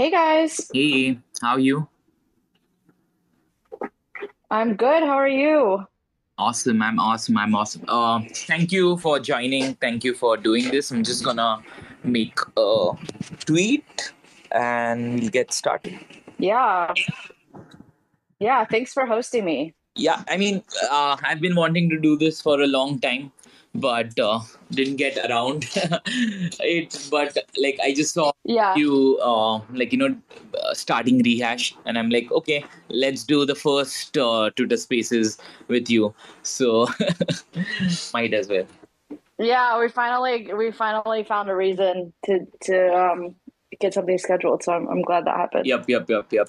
Hey guys, Hey, how are you? I'm good. How are you? Awesome, I'm awesome, I'm awesome. Uh, thank you for joining. Thank you for doing this. I'm just gonna make a tweet and we'll get started. Yeah, yeah, thanks for hosting me. Yeah, I mean, uh, I've been wanting to do this for a long time, but uh, didn't get around it. But like, I just saw Yeah, you, uh, like you know, uh, starting rehash, and I'm like, okay, let's do the first uh, Twitter Spaces with you. So might as well. yeah, we finally we finally found a reason to to um get something scheduled, so I'm I'm glad that happened. Yep, yep, yep, yep.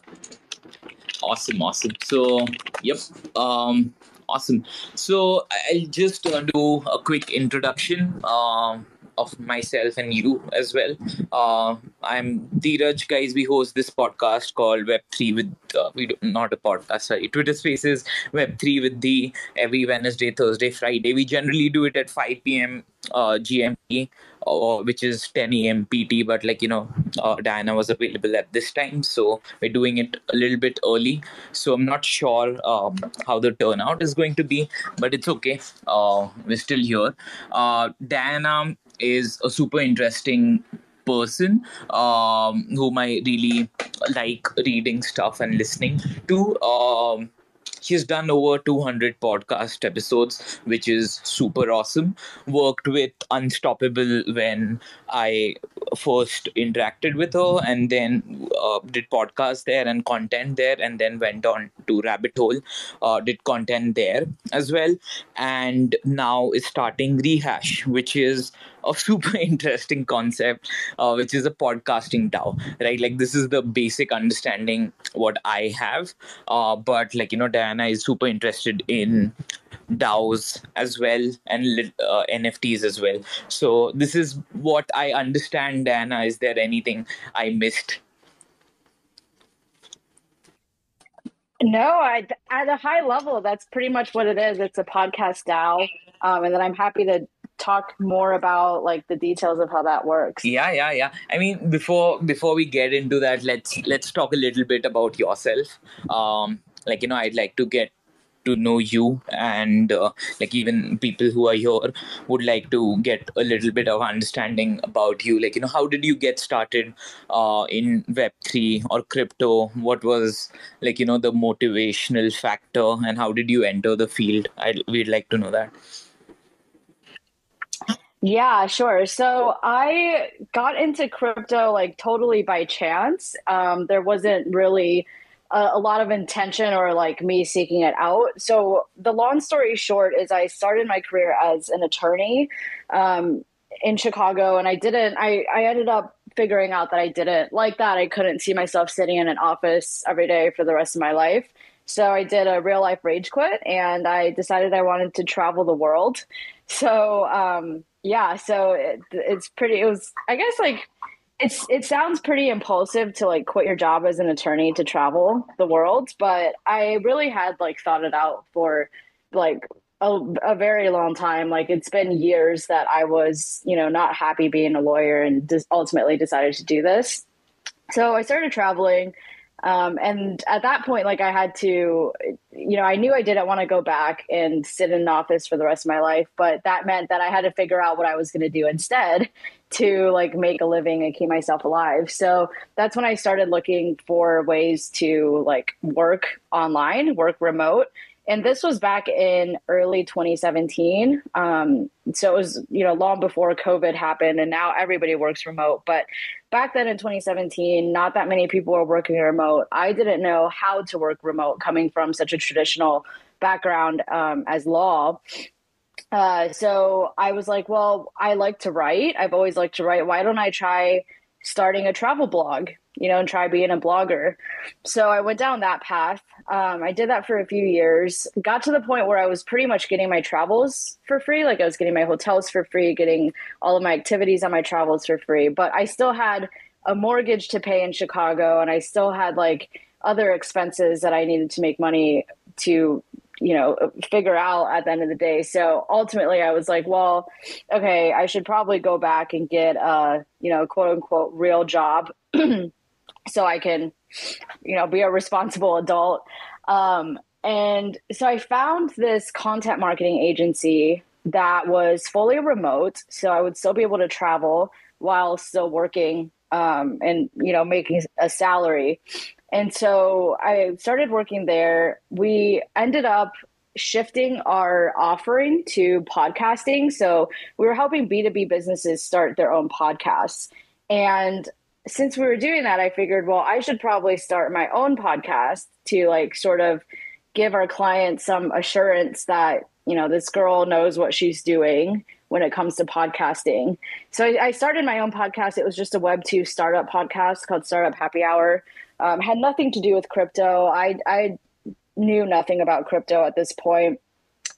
Awesome, awesome. So, yep. Um, awesome. So I'll just uh, do a quick introduction um, of myself and you as well. Uh, I'm Dheeraj, guys. We host this podcast called Web Three with uh, we do, not a podcast, sorry, Twitter Spaces Web Three with Dhee every Wednesday, Thursday, Friday. We generally do it at 5 p.m. Uh, GMT, uh, which is 10 a.m. PT. But like you know, uh, Diana was available at this time, so we're doing it a little bit early. So I'm not sure um, how the turnout is going to be, but it's okay. Uh, we're still here. Uh, Diana is a super interesting person um, whom I really like reading stuff and listening to. Um, She's done over 200 podcast episodes, which is super awesome. Worked with Unstoppable when I first interacted with her, and then uh, did podcast there and content there, and then went on to Rabbit Hole, uh, did content there as well, and now is starting Rehash, which is a super interesting concept, uh, which is a podcasting DAO, right? Like this is the basic understanding what I have, uh, but like you know, Diana is super interested in DAOs as well and uh, NFTs as well. So this is what I understand, Diana. Is there anything I missed? No, I at a high level, that's pretty much what it is. It's a podcast DAO, um, and then I'm happy to talk more about like the details of how that works. Yeah, yeah, yeah. I mean, before before we get into that, let's let's talk a little bit about yourself. Um, like you know, I'd like to get to know you, and uh, like even people who are here would like to get a little bit of understanding about you. Like you know, how did you get started uh, in Web three or crypto? What was like you know the motivational factor, and how did you enter the field? I we'd like to know that. Yeah, sure. So I got into crypto like totally by chance. Um, there wasn't really a, a lot of intention or like me seeking it out. So the long story short is I started my career as an attorney um, in Chicago, and I didn't. I I ended up figuring out that I didn't like that. I couldn't see myself sitting in an office every day for the rest of my life. So I did a real life rage quit, and I decided I wanted to travel the world. So um, yeah, so it, it's pretty. It was, I guess, like it's. It sounds pretty impulsive to like quit your job as an attorney to travel the world, but I really had like thought it out for like a, a very long time. Like it's been years that I was, you know, not happy being a lawyer, and ultimately decided to do this. So I started traveling. Um, and at that point, like I had to, you know, I knew I didn't want to go back and sit in an office for the rest of my life, but that meant that I had to figure out what I was going to do instead to like make a living and keep myself alive. So that's when I started looking for ways to like work online, work remote. And this was back in early 2017. Um, so it was, you know, long before COVID happened, and now everybody works remote. But back then in 2017, not that many people were working remote. I didn't know how to work remote coming from such a traditional background um, as law. Uh, so I was like, well, I like to write. I've always liked to write. Why don't I try starting a travel blog, you know, and try being a blogger? So I went down that path. Um, I did that for a few years, got to the point where I was pretty much getting my travels for free. Like I was getting my hotels for free, getting all of my activities on my travels for free. But I still had a mortgage to pay in Chicago and I still had like other expenses that I needed to make money to you know figure out at the end of the day so ultimately i was like well okay i should probably go back and get a you know quote unquote real job so I can, you know, be a responsible adult. Um, and so I found this content marketing agency that was fully remote. So I would still be able to travel while still working um, and, you know, making a salary. And so I started working there. We ended up shifting our offering to podcasting. So we were helping B2B businesses start their own podcasts. And since we were doing that, I figured, well, I should probably start my own podcast to like sort of give our clients some assurance that, you know, this girl knows what she's doing when it comes to podcasting. So I, I started my own podcast. It was just a Web two startup podcast called Startup Happy Hour. Um, had nothing to do with crypto. I I knew nothing about crypto at this point.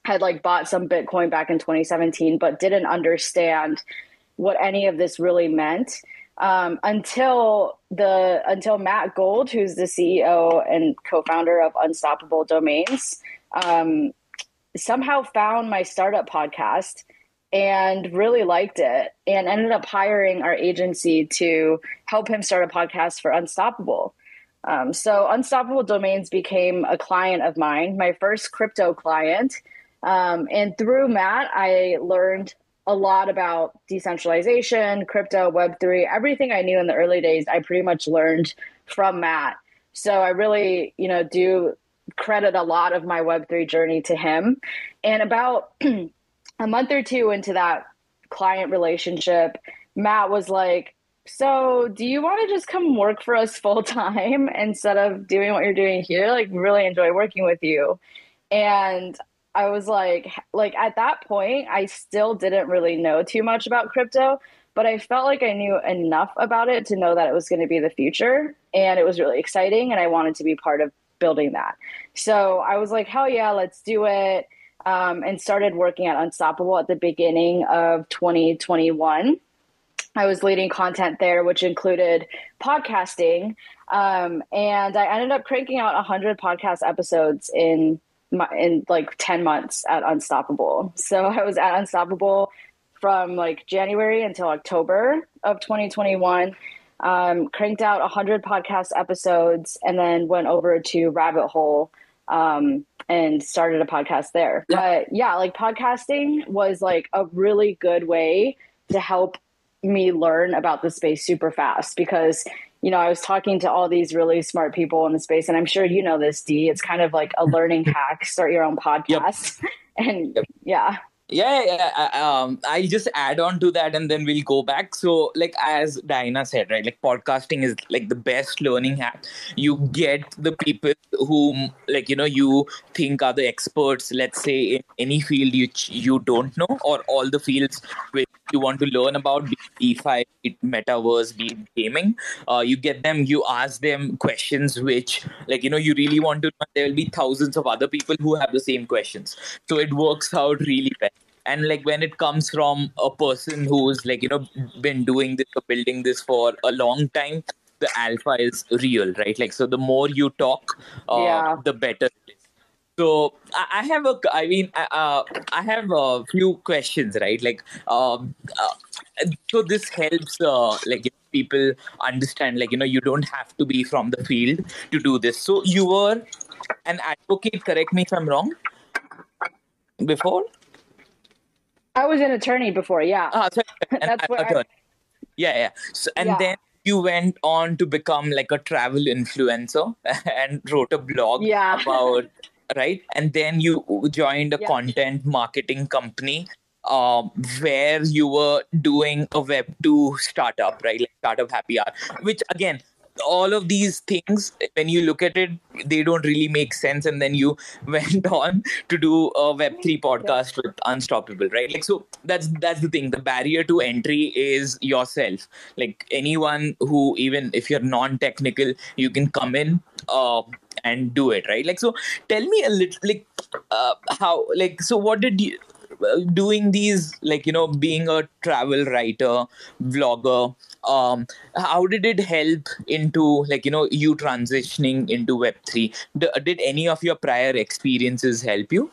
Had like bought some Bitcoin back in 2017, but didn't understand what any of this really meant um, until the until Matt Gould, who's the CEO and co-founder of Unstoppable Domains, um, somehow found my startup podcast and really liked it and ended up hiring our agency to help him start a podcast for Unstoppable. Um, so Unstoppable Domains became a client of mine, my first crypto client. Um, and through Matt, I learned a lot about decentralization, crypto, Web3, everything I knew in the early days, I pretty much learned from Matt. So I really, you know, do credit a lot of my Web3 journey to him. And about a month or two into that client relationship, Matt was like, so do you want to just come work for us full time instead of doing what you're doing here? Like really enjoy working with you. And I was like, like at that point, I still didn't really know too much about crypto, but I felt like I knew enough about it to know that it was going to be the future. And it was really exciting. And I wanted to be part of building that. So I was like, hell yeah, let's do it. Um, and started working at Unstoppable at the beginning of 2021. I was leading content there, which included podcasting. Um, and I ended up cranking out 100 podcast episodes in in like 10 months at Unstoppable. So I was at Unstoppable from like January until October of 2021. Um, cranked out 100 podcast episodes and then went over to Rabbit Hole um, and started a podcast there. Yeah. But yeah, like podcasting was like a really good way to help me learn about the space super fast because you know, I was talking to all these really smart people in the space, and I'm sure you know this, D. It's kind of like a learning hack. Start your own podcast, yep. and yep. yeah. Yeah, yeah. Um, I'll just add on to that, and then we'll go back. So, like as Diana said, right, like podcasting is like the best learning hack. You get the people whom, like you know, you think are the experts. Let's say in any field you you don't know, or all the fields which you want to learn about, DeFi, metaverse, be gaming. Uh, you get them. You ask them questions which, like you know, you really want to. There will be thousands of other people who have the same questions. So it works out really well and like when it comes from a person who's like you know been doing this or building this for a long time the alpha is real right like so the more you talk uh, yeah. the better so I have a, I mean, uh, I have a few questions, right? Like, um, uh, so this helps, uh, like, people understand, like, you know, you don't have to be from the field to do this. So you were an advocate. Correct me if I'm wrong. Before. I was an attorney before, yeah. Ah, sorry, That's what I... Yeah, yeah. So, and yeah. then you went on to become like a travel influencer and wrote a blog yeah. about right? And then you joined a yeah. content marketing company uh, where you were doing a web 2 startup right? Like startup happy hour which again all of these things when you look at it they don't really make sense. And then you went on to do a web3 podcast with unstoppable right? Like so that's that's the thing. The barrier to entry is yourself. Like anyone who even if you're non-technical you can come in uh, and do it right? Like so tell me a little like uh, how like so what did you doing these like you know being a travel writer vlogger um how did it help into like you know you transitioning into web3 D- did any of your prior experiences help you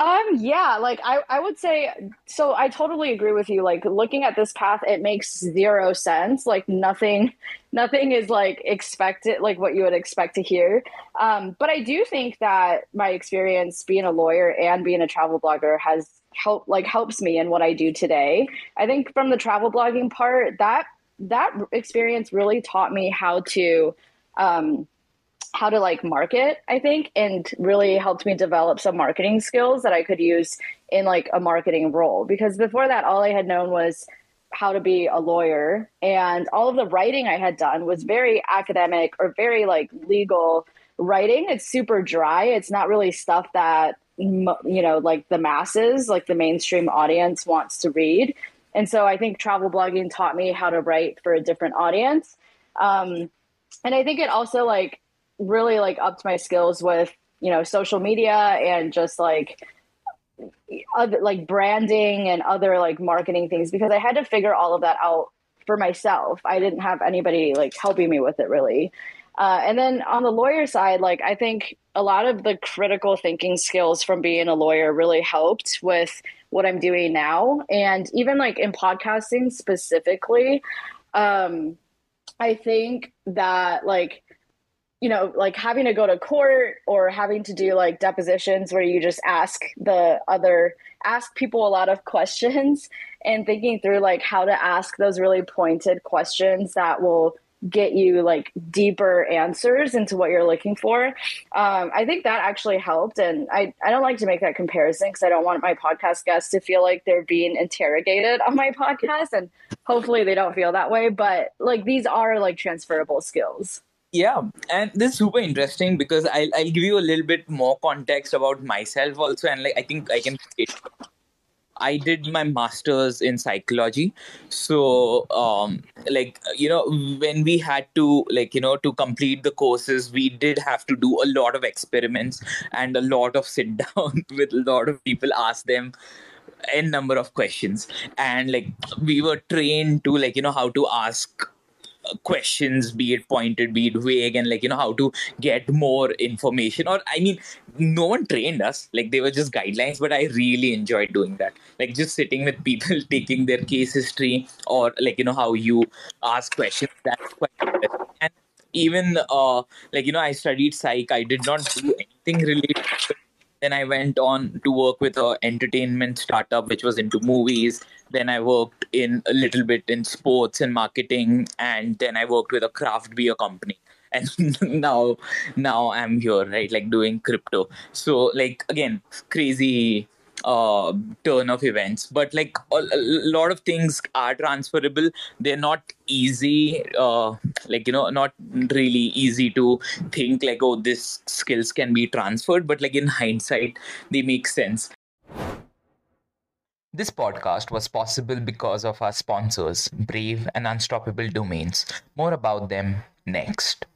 Um, yeah, like I, I would say, so I totally agree with you. Like looking at this path, it makes zero sense. Like nothing, nothing is like expected, like what you would expect to hear. Um, but I do think that my experience being a lawyer and being a travel blogger has helped, like helps me in what I do today. I think from the travel blogging part, that that experience really taught me how to, um, how to like market, I think, and really helped me develop some marketing skills that I could use in like a marketing role. Because before that, all I had known was how to be a lawyer, and all of the writing I had done was very academic or very like legal writing. It's super dry. It's not really stuff that you know like the masses like the mainstream audience wants to read and so i think travel blogging taught me how to write for a different audience um, and i think it also like really like upped my skills with you know social media and just like other like branding and other like marketing things because I had to figure all of that out for myself. I didn't have anybody like helping me with it really. Uh, and then on the lawyer side, like I think a lot of the critical thinking skills from being a lawyer really helped with what I'm doing now. And even like in podcasting specifically, um, I think that like you know, like having to go to court or having to do like depositions where you just ask the other, ask people a lot of questions and thinking through like how to ask those really pointed questions that will get you like deeper answers into what you're looking for. Um, I think that actually helped. And I, I don't like to make that comparison because I don't want my podcast guests to feel like they're being interrogated on my podcast. And hopefully they don't feel that way. But like these are like transferable skills. Yeah, and this is super interesting because I'll, I'll give you a little bit more context about myself also, and like I think I can. I did my master's in psychology, so um, like you know when we had to like you know to complete the courses, we did have to do a lot of experiments and a lot of sit down with a lot of people, ask them a number of questions, and like we were trained to like you know how to ask questions be it pointed be it vague and like you know how to get more information. Or i mean no one trained us. Like they were just guidelines but i really enjoyed doing that. Like just sitting with people taking their case history or like you know how you ask questions that's quite and even uh like you know i studied psych. I did not do anything related then I went on to work with a entertainment startup which was into movies. Then I worked in a little bit in sports and marketing, and then I worked with a craft beer company. And now, now I'm here, right? Like doing crypto. So, like again, crazy uh, turn of events. But like a, a, lot of things are transferable. They're not easy, uh, like you know, not really easy to think like, oh, this skills can be transferred. But like in hindsight, they make sense. This podcast was possible because of our sponsors, Brave and Unstoppable Domains. More about them next.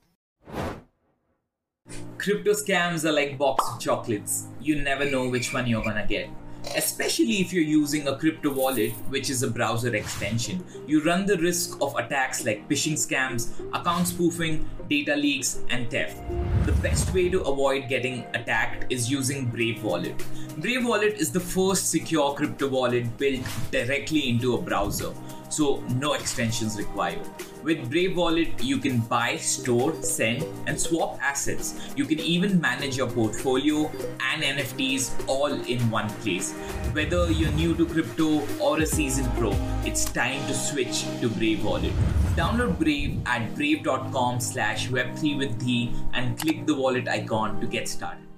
Crypto scams are like box of chocolates. You never know which one you're gonna get. Especially if you're using a crypto wallet, which is a browser extension, you run the risk of attacks like phishing scams, account spoofing, data leaks, and theft. The best way to avoid getting attacked is using Brave Wallet. Brave Wallet is the first secure crypto wallet built directly into a browser so no extensions required. With Brave Wallet, you can buy, store, send, and swap assets. You can even manage your portfolio and NFTs all in one place. Whether you're new to crypto or a seasoned pro, it's time to switch to Brave Wallet. Download Brave at brave.com slash web3 with Dhee and click the wallet icon to get started.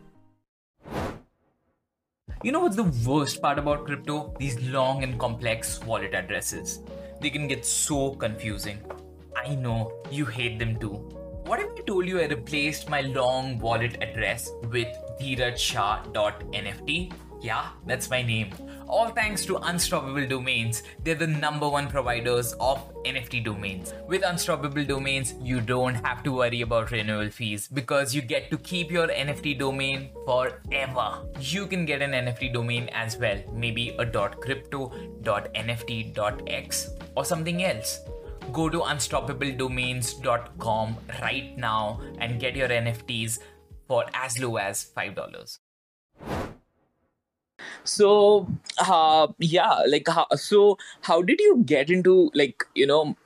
You know what's the worst part about crypto? These long and complex wallet addresses. They can get so confusing. I know you hate them too. What if I told you I replaced my long wallet address with dheerajshah.nft? Yeah, that's my name. All thanks to Unstoppable Domains. They're the number one providers of NFT domains. With Unstoppable Domains, you don't have to worry about renewal fees because you get to keep your NFT domain forever. You can get an NFT domain as well, maybe a .crypto, .nft.x or something else. Go to unstoppabledomains.com right now and get your NFTs for as low as $5. So, uh, yeah, like, how, so how did you get into like you know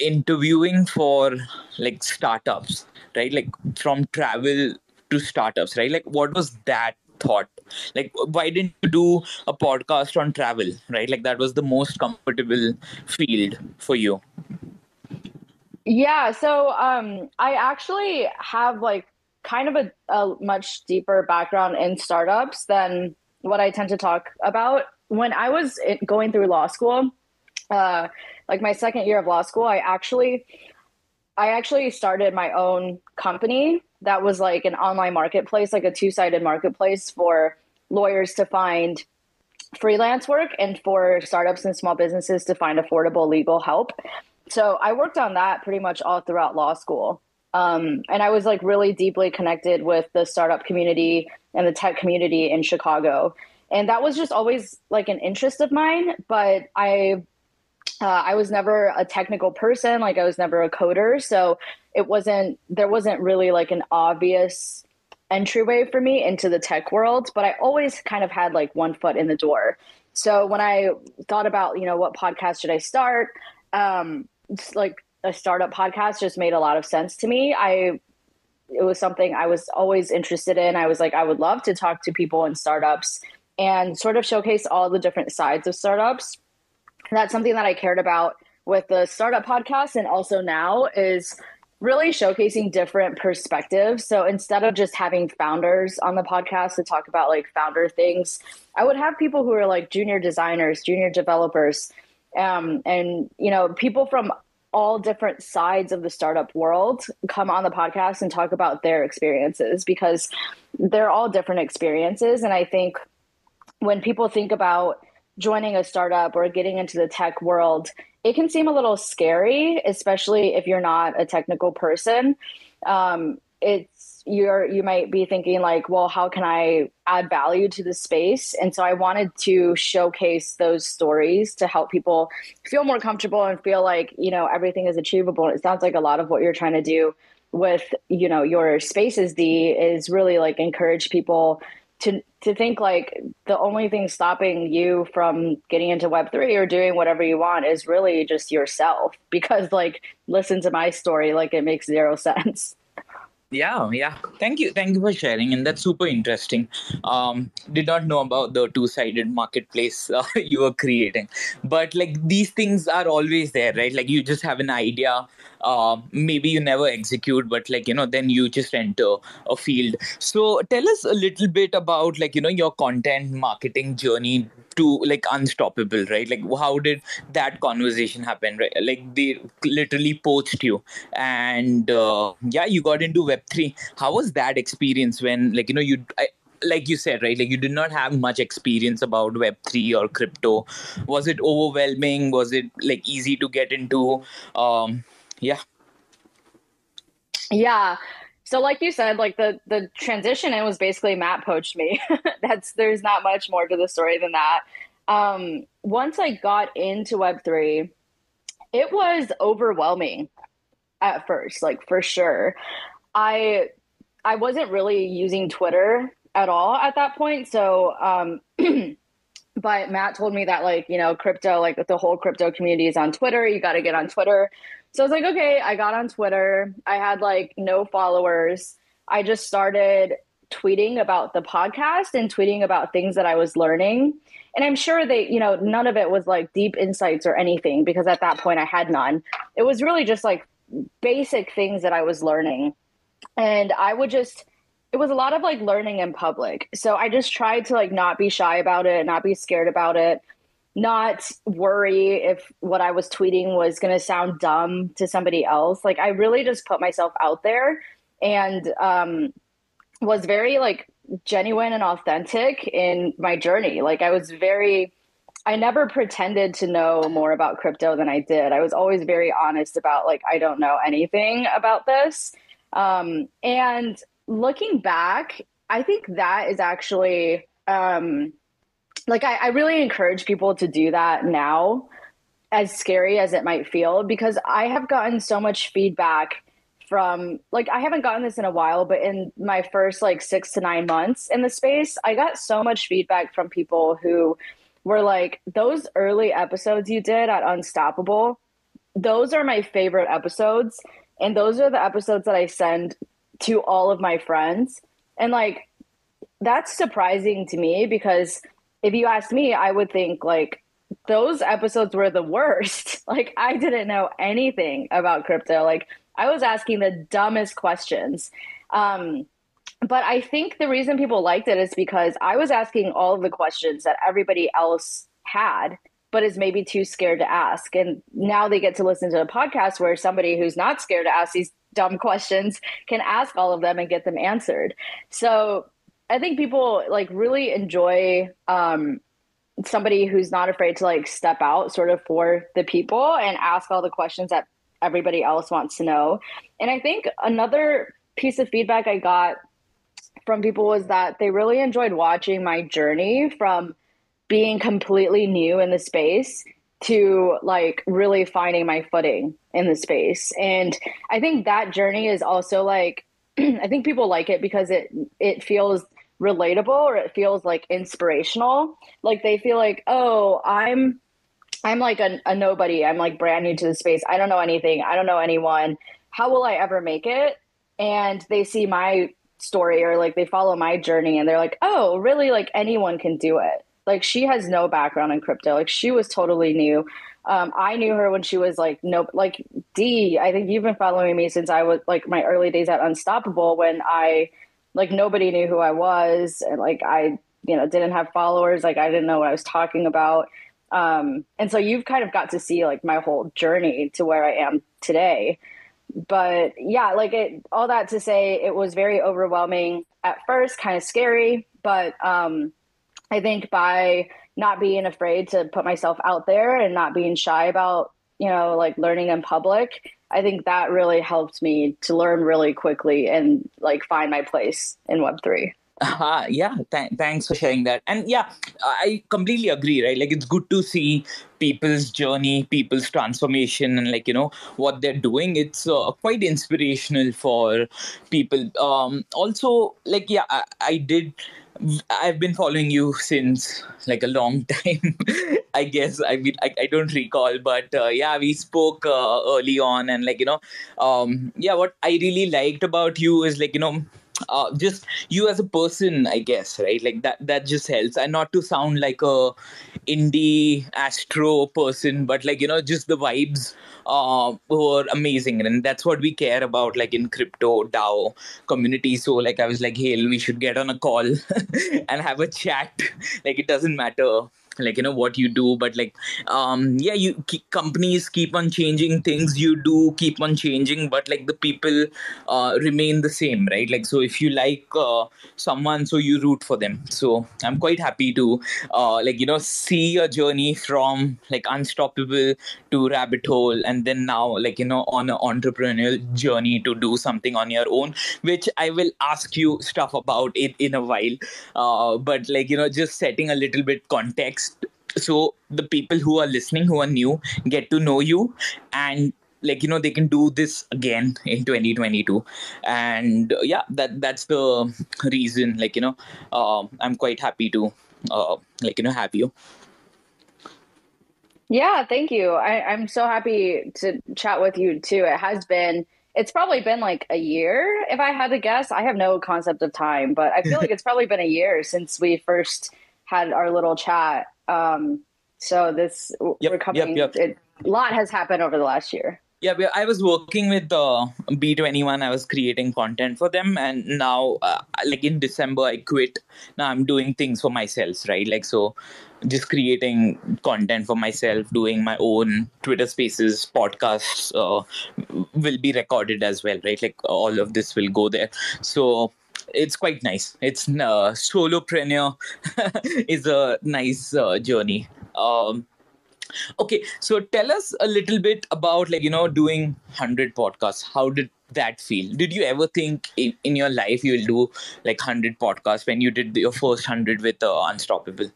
interviewing for like startups, right? Like from travel to startups, right? Like, what was that thought? Like, why didn't you do a podcast on travel, right? Like, that was the most comfortable field for you. Yeah, so um, I actually have like kind of a, a much deeper background in startups than what I tend to talk about. When I was going through law school, uh, like my second year of law school, I actually, I actually started my own company that was like an online marketplace, like a two-sided marketplace for lawyers to find freelance work and for startups and small businesses to find affordable legal help. So I worked on that pretty much all throughout law school. Um, and I was like really deeply connected with the startup community and the tech community in Chicago. And that was just always like an interest of mine. But I, uh, I was never a technical person. Like I was never a coder. So it wasn't, there wasn't really like an obvious entryway for me into the tech world. But I always kind of had like one foot in the door. So when I thought about, you know, what podcast should I start? Um, like a startup podcast just made a lot of sense to me. I it was something I was always interested in. I was like, I would love to talk to people in startups and sort of showcase all the different sides of startups. That's something that I cared about with the startup podcast and also now is really showcasing different perspectives. So instead of just having founders on the podcast to talk about like founder things, I would have people who are like junior designers, junior developers, um, and you know people from all different sides of the startup world come on the podcast and talk about their experiences because they're all different experiences. And I think when people think about joining a startup or getting into the tech world, it can seem a little scary, especially if you're not a technical person. Um, it's you're you might be thinking like well how can i add value to the space? And so i wanted to showcase those stories to help people feel more comfortable and feel like you know everything is achievable. It sounds like a lot of what you're trying to do with you know your spaces d is really like encourage people to to think like the only thing stopping you from getting into web3 or doing whatever you want is really just yourself. Because like listen to my story like it makes zero sense yeah yeah. Thank you thank you for sharing and that's super interesting. Um did not know about the two-sided marketplace uh, you were creating. But like these things are always there right? Like you just have an idea uh, maybe you never execute but like you know then you just enter a field. So tell us a little bit about like you know your content marketing journey to like unstoppable right? Like how did that conversation happen right? Like they literally poached you. And uh, yeah you got into web3 how was that experience when like you know you I, like you said right like you did not have much experience about web3 or crypto. Was it overwhelming? Was it like easy to get into? Um yeah. Yeah so like you said, like the the transition it was basically Matt poached me. That's there's not much more to the story than that. Um, once I got into Web three, it was overwhelming at first, like for sure. I I wasn't really using Twitter at all at that point. So um but Matt told me that like, you know, crypto, like the whole crypto community is on Twitter. You got to get on Twitter. So I was like, okay, I got on Twitter. I had like no followers. I just started tweeting about the podcast and tweeting about things that I was learning. And I'm sure they, you know, none of it was like deep insights or anything because at that point I had none. It was really just like basic things that I was learning. And I would just, it was a lot of like learning in public. So I just tried to like not be shy about it, not be scared about it not worry if what I was tweeting was going to sound dumb to somebody else. Like I really just put myself out there and um, was very like genuine and authentic in my journey. Like I was very I never pretended to know more about crypto than I did. I was always very honest about like I don't know anything about this. Um, and looking back, I think that is actually um, like I, I really encourage people to do that now as scary as it might feel because i have gotten so much feedback from like I haven't gotten this in a while, but in my first like six to nine months in the space, I got so much feedback from people who were like, those early episodes you did at Unstoppable, those are my favorite episodes. And those are the episodes that I send to all of my friends. And like, that's surprising to me because if you asked me, I would think like those episodes were the worst. like, I didn't know anything about crypto. Like, I was asking the dumbest questions. Um, but I think the reason people liked it is because I was asking all of the questions that everybody else had, but is maybe too scared to ask. And now they get to listen to a podcast where somebody who's not scared to ask these dumb questions can ask all of them and get them answered. So I think people like really enjoy um, somebody who's not afraid to like step out sort of for the people and ask all the questions that everybody else wants to know. And I think another piece of feedback I got from people was that they really enjoyed watching my journey from being completely new in the space to like really finding my footing in the space. And I think that journey is also like I think people like it because it it feels relatable or it feels like inspirational. Like they feel like, "Oh, I'm I'm like a, a nobody. I'm like brand new to the space. I don't know anything. I don't know anyone. How will I ever make it? And they see my story or like they follow my journey and they're like, oh, really? Like anyone can do it. Like she has no background in crypto. Like she was totally new. Um, I knew her when she was like no, like D. I think you've been following me since I was like my early days at Unstoppable when I like nobody knew who I was and like I you know didn't have followers. Like I didn't know what I was talking about. Um, and so you've kind of got to see like my whole journey to where I am today. But yeah, like it, all that to say, it was very overwhelming at first, kind of scary. But um, I think by not being afraid to put myself out there and not being shy about, you know, like learning in public, I think that really helped me to learn really quickly and like find my place in Web3. Uh, yeah, th- thanks for sharing that. And yeah, I completely agree, right? Like, it's good to see people's journey, people's transformation, and like, you know, what they're doing. It's uh, quite inspirational for people. Um, also, like, yeah, I, I did. I've been following you since like a long time. I guess I mean I, I don't recall, but uh, yeah, we spoke uh, early on, and like you know, um, yeah, what I really liked about you is like you know uh, just you as a person i guess right? Like that that just helps. And not to sound like a indie astro person but like you know just the vibes uh, were amazing. And that's what we care about like in crypto dao community. So like i was like hey we should get on a call and have a chat. Like it doesn't matter like you know what you do but like um yeah you keep, companies keep on changing things you do keep on changing but like the people uh remain the same right? Like so if you like uh, someone so you root for them. So i'm quite happy to uh like you know see a journey from like unstoppable to rabbit hole and then now like you know on an entrepreneurial journey to do something on your own which i will ask you stuff about it in a while. Uh but like you know just setting a little bit context so the people who are listening who are new get to know you and like you know they can do this again in 2022 and uh, yeah that that's the reason like you know uh, i'm quite happy to uh, like you know have you. Yeah thank you. I, i'm so happy to chat with you too. It has been it's probably been like a year if i had to guess. I have no concept of time but i feel like it's probably been a year since we first had our little chat um, so this yep, we're coming. Yep, yep. It, a lot has happened over the last year. Yeah, I was working with uh, B21. I was creating content for them, and now, uh, like in December, I quit. Now I'm doing things for myself, right? Like so, just creating content for myself, doing my own Twitter Spaces podcasts uh, will be recorded as well, right? Like all of this will go there. So it's quite nice. It's uh, solopreneur is a nice uh, journey. Um, okay, so tell us a little bit about like you know doing hundred podcasts. How did that feel? Did you ever think in, in your life you'll do like hundred podcasts when you did your first hundred with uh, Unstoppable?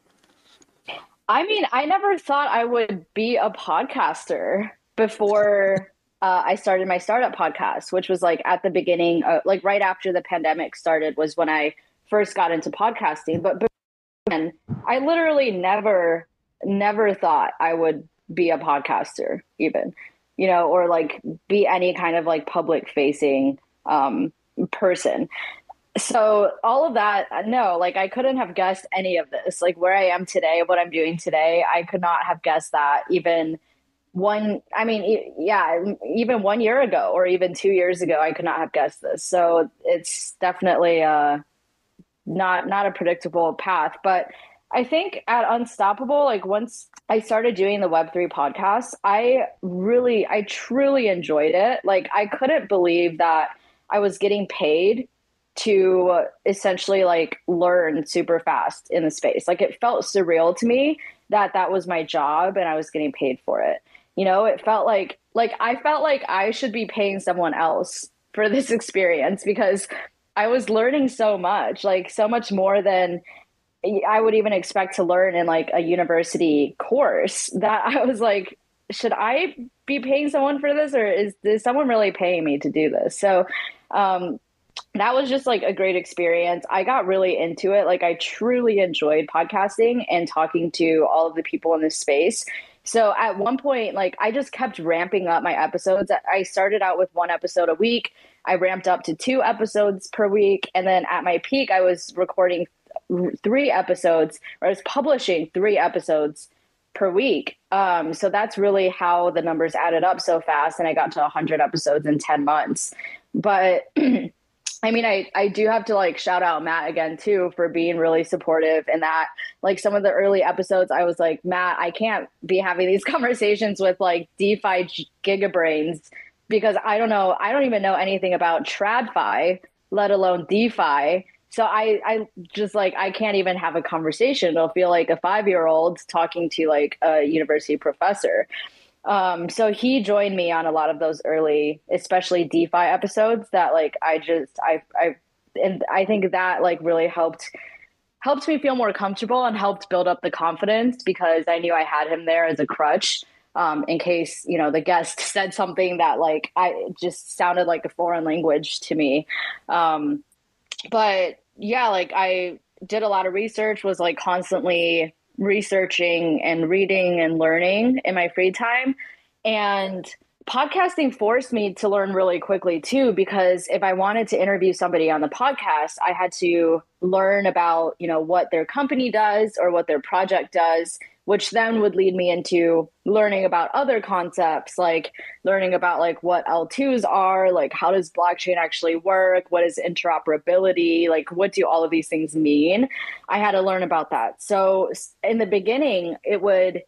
I mean, I never thought I would be a podcaster before uh, I started my startup podcast, which was like at the beginning, uh, like right after the pandemic started, was when I first got into podcasting. But, but and I literally never, never thought I would be a podcaster, even, you know, or like be any kind of like public facing um, person. So all of that, no, like I couldn't have guessed any of this. Like where I am today, what I'm doing today, I could not have guessed that even one i mean yeah even one year ago or even two years ago i could not have guessed this. So it's definitely uh not not a predictable path. But i think at unstoppable like once i started doing the web3 podcast i really i truly enjoyed it. Like i couldn't believe that i was getting paid to essentially like learn super fast in the space. Like it felt surreal to me that that was my job and i was getting paid for it you know, it felt like like I felt like I should be paying someone else for this experience because I was learning so much, like so much more than I would even expect to learn in like a university course that I was like, should I be paying someone for this or is, is someone really paying me to do this? So, um, that was just like a great experience. I got really into it. Like I truly enjoyed podcasting and talking to all of the people in this space so at one point, like I just kept ramping up my episodes. I started out with one episode a week. I ramped up to two episodes per week. And then at my peak, I was recording three episodes, or I was publishing three episodes per week. Um, so that's really how the numbers added up so fast. And I got to 100 episodes in 10 months. But I mean, I, I do have to like shout out Matt again too for being really supportive in that like some of the early episodes I was like, Matt, I can't be having these conversations with like DeFi gigabrains because I don't know, I don't even know anything about TradFi, let alone DeFi. So I, I just like I can't even have a conversation. It'll feel like a five year old talking to like a university professor. Um, so he joined me on a lot of those early, especially DeFi episodes that like I just I I and I think that like really helped helped me feel more comfortable and helped build up the confidence because I knew I had him there as a crutch. Um, in case you know the guest said something that like I just sounded like a foreign language to me. Um, but yeah, like I did a lot of research, was like constantly researching and reading and learning in my free time. And podcasting forced me to learn really quickly too because if i wanted to interview somebody on the podcast i had to learn about you know what their company does or what their project does which then would lead me into learning about other concepts like learning about like what l2s are like how does blockchain actually work? What is interoperability? Like what do all of these things mean? I had to learn about that. So in the beginning it would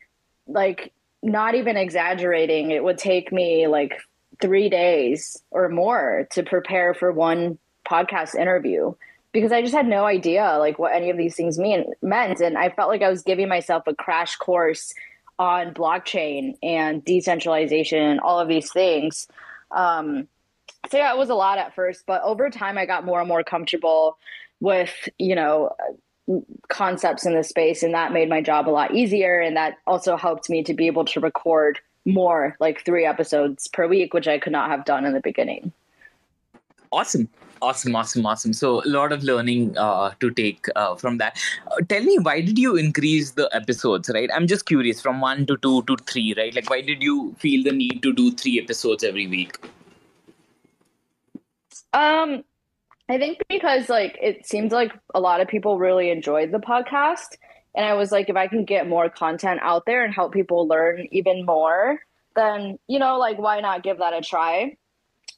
like not even exaggerating, it would take me like three days or more to prepare for one podcast interview because I just had no idea like what any of these things mean meant, and I felt like I was giving myself a crash course on blockchain and decentralization and all of these things. Um, so yeah, it was a lot at first, but over time I got more and more comfortable with you know concepts in the space and that made my job a lot easier. And that also helped me to be able to record more like three episodes per week which i could not have done in the beginning. Awesome awesome awesome awesome so a lot of learning uh, to take uh, from that uh, tell me why did you increase the episodes right i'm just curious from one to two to three right like why did you feel the need to do three episodes every week um I think because like it seems like a lot of people really enjoyed the podcast. And I was like, if I can get more content out there and help people learn even more, then, you know, like why not give that a try?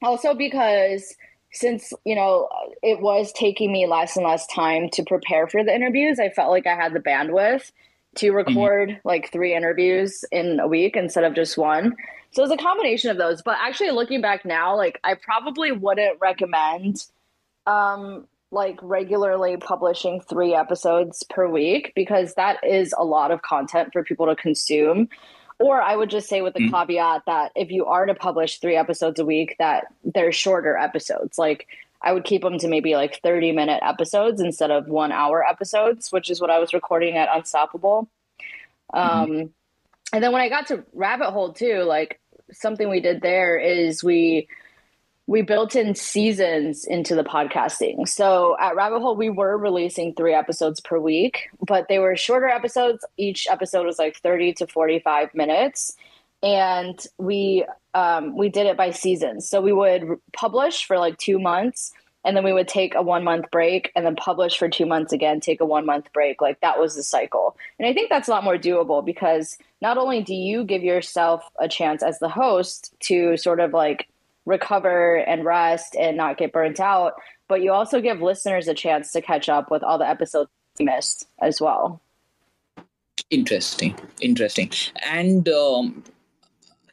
Also, because since, you know, it was taking me less and less time to prepare for the interviews, I felt like I had the bandwidth to mm-hmm. record mm-hmm. like three interviews in a week instead of just one. So it was a combination of those. But actually, looking back now, like I probably wouldn't recommend um, like regularly publishing three episodes per week because that is a lot of content for people to consume. Or I would just say with the mm. caveat that if you are to publish three episodes a week, that they're shorter episodes. Like I would keep them to maybe like 30 minute episodes instead of one hour episodes, which is what I was recording at Unstoppable. Mm-hmm. Um, and then when I got to Rabbit Hole too, like something we did there is we we built in seasons into the podcasting. So at Rabbit Hole, we were releasing three episodes per week, but they were shorter episodes. Each episode was like 30 to 45 minutes. And we um, we did it by seasons. So we would publish for like two months and then we would take a one month break and then publish for two months again, take a one month break. Like that was the cycle. And I think that's a lot more doable because not only do you give yourself a chance as the host to sort of like recover and rest and not get burnt out, but you also give listeners a chance to catch up with all the episodes missed as well. Interesting, interesting. And um,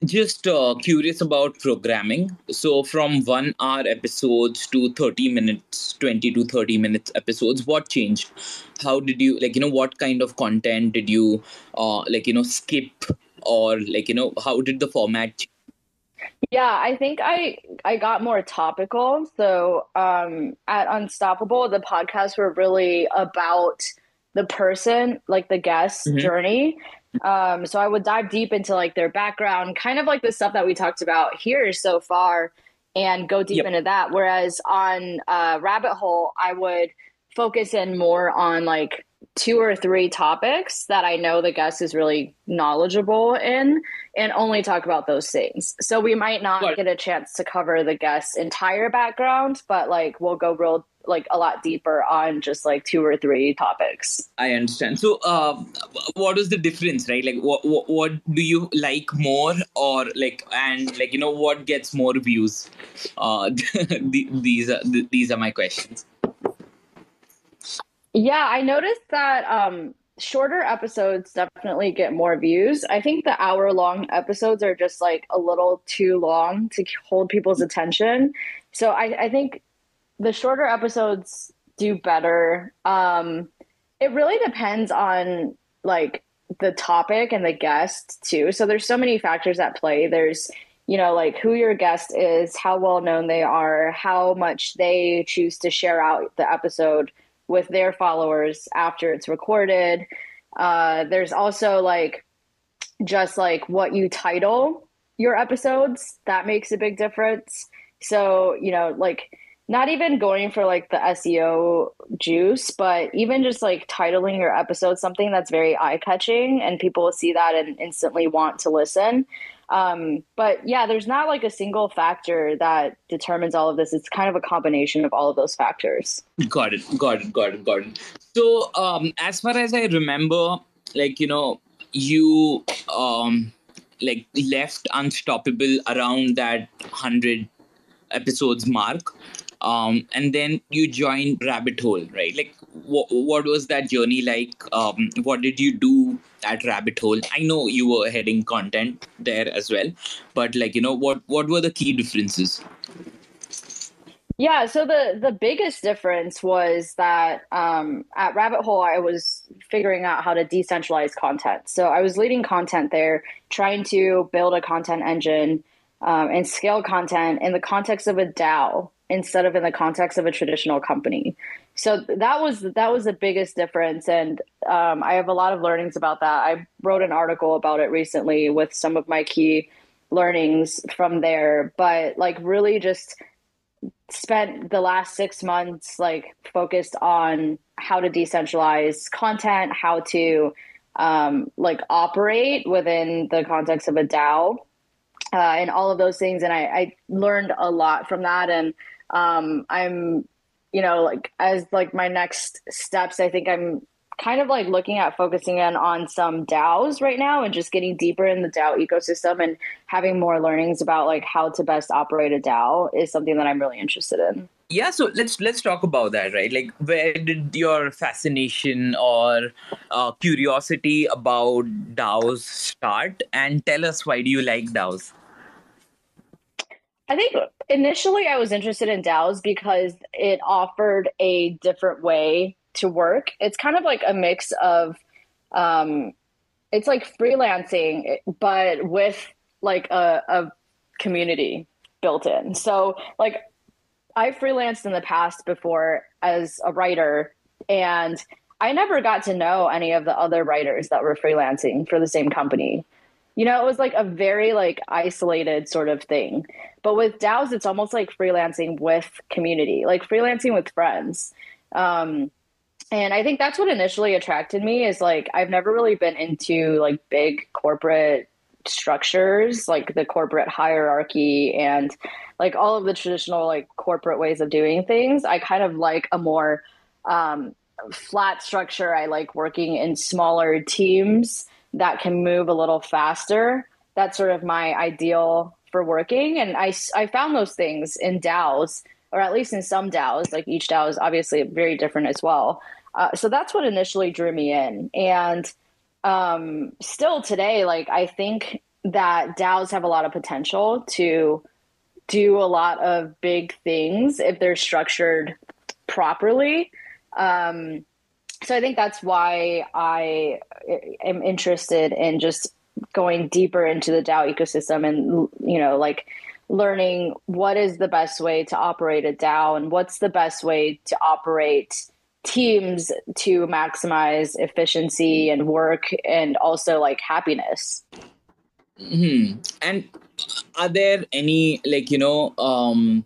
just uh, curious about programming. So, from one hour episodes to 30 minutes, 20 to 30 minutes episodes, what changed? How did you, like, you know, what kind of content did you, uh, like, you know, skip or, like, you know, how did the format change? Yeah, I think I I got more topical. So um, at Unstoppable, the podcasts were really about the person, like the guest mm-hmm. journey. Um, so I would dive deep into like their background, kind of like the stuff that we talked about here so far, and go deep yep. into that. Whereas on uh, Rabbit Hole, I would focus in more on like two or three topics that I know the guest is really knowledgeable in and only talk about those things. So we might not get a chance to cover the guest's entire background, but like we'll go real like a lot deeper on just like two or three topics. I understand. So uh, what is the difference, right? Like what, what what do you like more or like and like you know what gets more views? Uh these are these are my questions. Yeah, I noticed that um, shorter episodes definitely get more views. I think the hour long episodes are just like a little too long to hold people's attention. So I, I think the shorter episodes do better. Um, it really depends on like the topic and the guest too. So there's so many factors at play. There's you know like who your guest is, how well known they are, how much they choose to share out the episode with their followers after it's recorded. Uh, there's also like just like what you title your episodes that makes a big difference. So, you know, like not even going for like the SEO juice, but even just like titling your episode something that's very eye catching and people will see that and instantly want to listen. Um, but yeah, there's not like a single factor that determines all of this. It's kind of a combination of all of those factors. Got it. Got it. Got it. Got it. So, um, as far as I remember, like, you know, you, um, like left unstoppable around that 100 episodes mark um, and then you joined rabbit hole right? Like wh- what was that journey like? Um, what did you do at rabbit hole? I know you were heading content there as well but like you know what what were the key differences? Yeah, so the the biggest difference was that um, at Rabbit Hole, I was figuring out how to decentralize content. So I was leading content there, trying to build a content engine um, and scale content in the context of a DAO instead of in the context of a traditional company. So that was that was the biggest difference, and um, I have a lot of learnings about that. I wrote an article about it recently with some of my key learnings from there, but like really just spent the last six months like focused on how to decentralize content, how to um, like operate within the context of a DAO, uh, and all of those things. And I, I learned a lot from that, and um, I'm, you know, like as like my next steps, I think I'm kind of like looking at focusing in on some DAOs right now and just getting deeper in the DAO ecosystem and having more learnings about like how to best operate a DAO is something that I'm really interested in. Yeah, so let's let's talk about that, right? Like, where did your fascination or uh, curiosity about DAOs start? And tell us why do you like DAOs? I think initially I was interested in DAOs because it offered a different way to work. It's kind of like a mix of, um, it's like freelancing, but with like a, a community built in. So, like, I freelanced in the past before as a writer, and I never got to know any of the other writers that were freelancing for the same company. You know, it was like a very like isolated sort of thing. But with DAOs, it's almost like freelancing with community, like freelancing with friends. Um, and I think that's what initially attracted me is like I've never really been into like big corporate structures, like the corporate hierarchy and like all of the traditional like corporate ways of doing things. I kind of like a more um, flat structure. I like working in smaller teams that can move a little faster. That's sort of my ideal for working. And I, I found those things in DAOs, or at least in some DAOs. Like each DAO is obviously very different as well. Uh, so that's what initially drew me in. And um, still today, like I think that DAOs have a lot of potential to do a lot of big things if they're structured properly. Um, so I think that's why I am interested in just going deeper into the DAO ecosystem and you know like learning what is the best way to operate a DAO and what's the best way to operate teams to maximize efficiency and work and also like happiness. Hmm. And are there any like you know um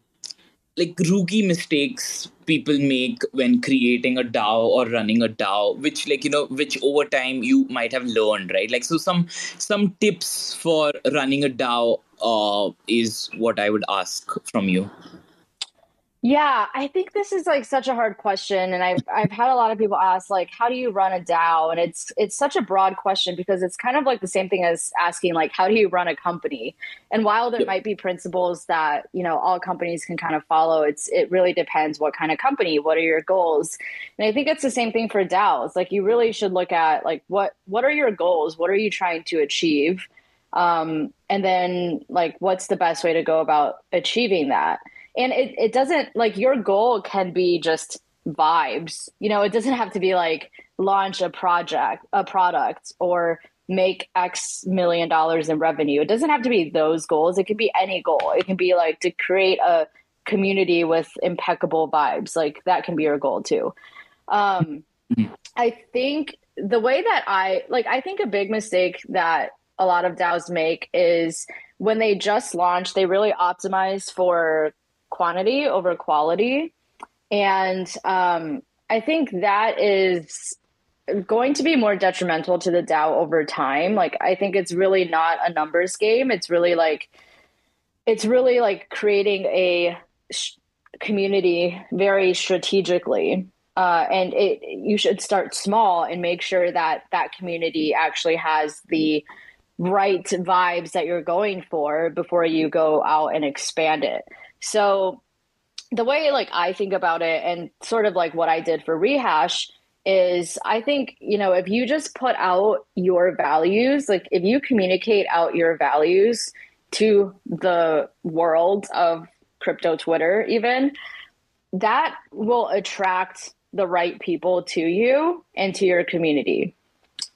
like rookie mistakes people make when creating a DAO or running a DAO, which like you know, which over time you might have learned, right? Like so, some some tips for running a DAO uh, is what I would ask from you. Yeah, I think this is like such a hard question and I've I've had a lot of people ask like how do you run a DAO and it's it's such a broad question because it's kind of like the same thing as asking like how do you run a company. And while there yep. might be principles that, you know, all companies can kind of follow, it's it really depends what kind of company, what are your goals. And I think it's the same thing for DAOs. Like you really should look at like what what are your goals? What are you trying to achieve? Um and then like what's the best way to go about achieving that? And it, it doesn't like your goal can be just vibes. You know it doesn't have to be like launch a project a product or make x million dollars in revenue. It doesn't have to be those goals. It could be any goal. It can be like to create a community with impeccable vibes. Like that can be your goal too. Um i think the way that i like i think a big mistake that a lot of DAOs make is when they just launch, they really optimize for quantity over quality. And um, I think that is going to be more detrimental to the DAO over time. Like, I think it's really not a numbers game. It's really like, it's really like creating a sh- community very strategically. Uh, and it, you should start small and make sure that that community actually has the right vibes that you're going for before you go out and expand it. So the way like I think about it and sort of like what I did for rehash is I think, you know, if you just put out your values, like if you communicate out your values to the world of crypto Twitter even, that will attract the right people to you and to your community.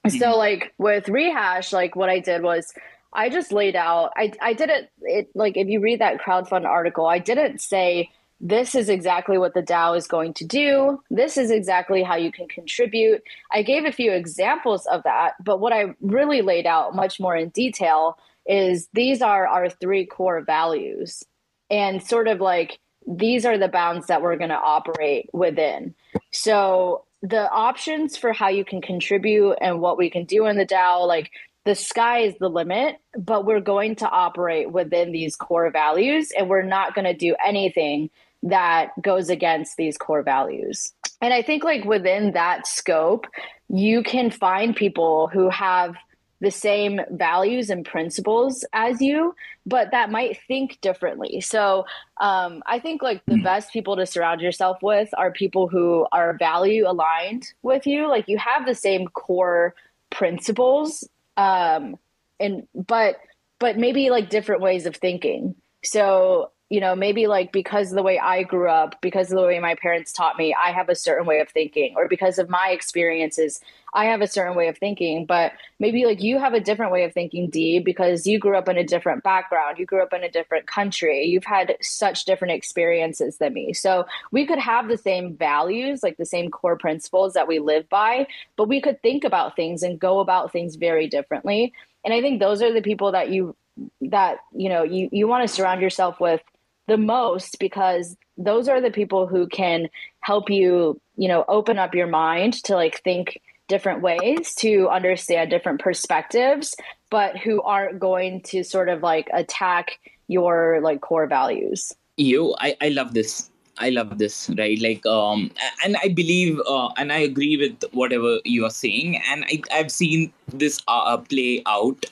Mm-hmm. So like with rehash, like what I did was I just laid out. I I didn't it like if you read that crowdfund article, I didn't say this is exactly what the DAO is going to do. This is exactly how you can contribute. I gave a few examples of that, but what I really laid out much more in detail is these are our three core values and sort of like these are the bounds that we're going to operate within. So the options for how you can contribute and what we can do in the DAO, like the sky is the limit, but we're going to operate within these core values and we're not going to do anything that goes against these core values. And I think, like, within that scope, you can find people who have the same values and principles as you, but that might think differently. So um, I think like the best people to surround yourself with are people who are value aligned with you. Like you have the same core principles um and but but maybe like different ways of thinking. So you know, maybe like because of the way I grew up, because of the way my parents taught me, I have a certain way of thinking, or because of my experiences, I have a certain way of thinking. But maybe like you have a different way of thinking, Dhee, because you grew up in a different background, you grew up in a different country, you've had such different experiences than me. So we could have the same values, like the same core principles that we live by, but we could think about things and go about things very differently. and i think those are the people that you that you know you you want to surround yourself with the most because those are the people who can help you you know open up your mind to like think different ways to understand different perspectives but who aren't going to sort of like attack your like core values. You i, I love this I love this, right? Like, um, and I believe, uh, and I agree with whatever you are saying, and I, I've seen this uh, play out,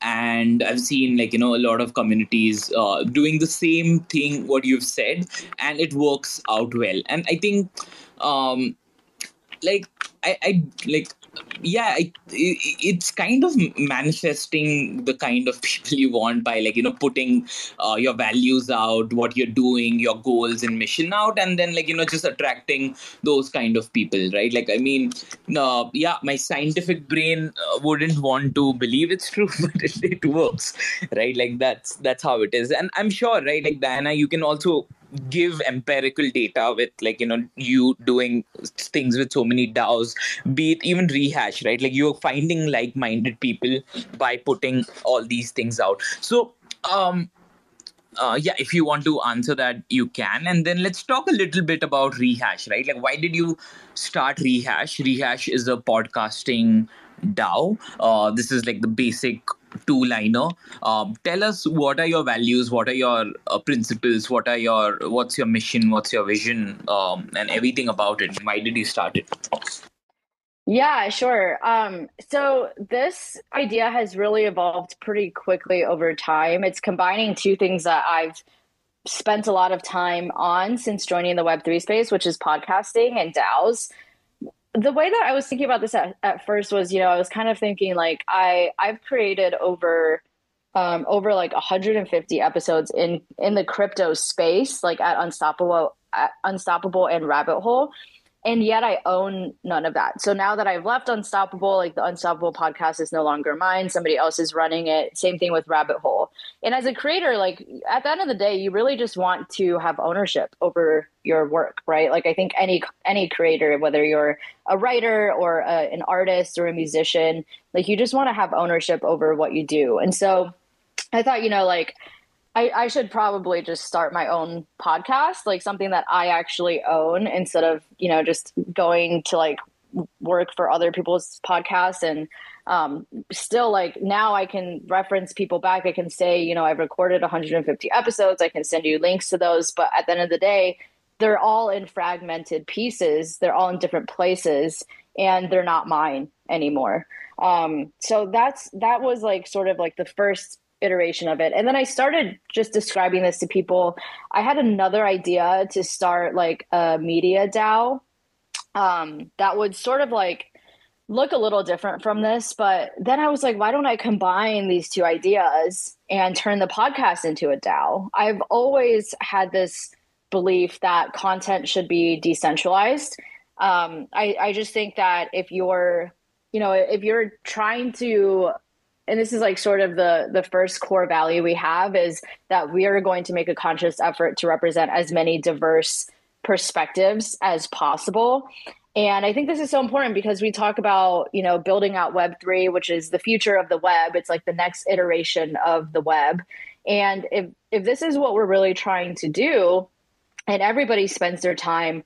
and I've seen like you know a lot of communities uh, doing the same thing what you've said, and it works out well. And I think, um, like I, I like yeah it, it's kind of manifesting the kind of people you want by like you know putting uh, your values out what you're doing your goals and mission out and then like you know just attracting those kind of people right? Like i mean uh, yeah my scientific brain uh, wouldn't want to believe it's true but it, it works right? Like that's that's how it is. And i'm sure right like diana you can also give empirical data with like you know you doing things with so many DAOs, be it even rehash, right? Like you're finding like-minded people by putting all these things out. So um uh, yeah, if you want to answer that, you can. And then let's talk a little bit about Rehash, right? Like, why did you start Rehash? Rehash is a podcasting DAO. Uh, this is like the basic two liner um, tell us what are your values what are your uh, principles what are your what's your mission what's your vision um, and everything about it. Why did you start it? Yeah sure. Um, so this idea has really evolved pretty quickly over time. It's combining two things that i've spent a lot of time on since joining the web3 space which is podcasting and daos the way that I was thinking about this at, at first was, you know, I was kind of thinking like I I've created over um, over like 150 episodes in in the crypto space, like at Unstoppable, at Unstoppable and Rabbit Hole, and yet I own none of that. So now that I've left Unstoppable, like the Unstoppable podcast is no longer mine. Somebody else is running it. Same thing with Rabbit Hole. And as a creator, like at the end of the day, you really just want to have ownership over your work, right? Like I think any any creator, whether you're a writer or a, an artist or a musician, like you just want to have ownership over what you do. And so I thought, you know, like I, I should probably just start my own podcast, like something that I actually own instead of, you know, just going to like work for other people's podcasts and um, still like now I can reference people back. I can say, you know, I've recorded 150 episodes. I can send you links to those. But at the end of the day, they're all in fragmented pieces. They're all in different places and they're not mine anymore. Um, so that's, that was like sort of like the first iteration of it. And then I started just describing this to people. I had another idea to start like a media DAO um, that would sort of like look a little different from this. But then I was like, why don't I combine these two ideas and turn the podcast into a DAO? I've always had this belief that content should be decentralized. Um, I, I just think that if you're, you know, if you're trying to and this is like sort of the the first core value we have is that we are going to make a conscious effort to represent as many diverse perspectives as possible. And i think this is so important because we talk about you know building out web3 which is the future of the web. It's like the next iteration of the web. And if if this is what we're really trying to do and everybody spends their time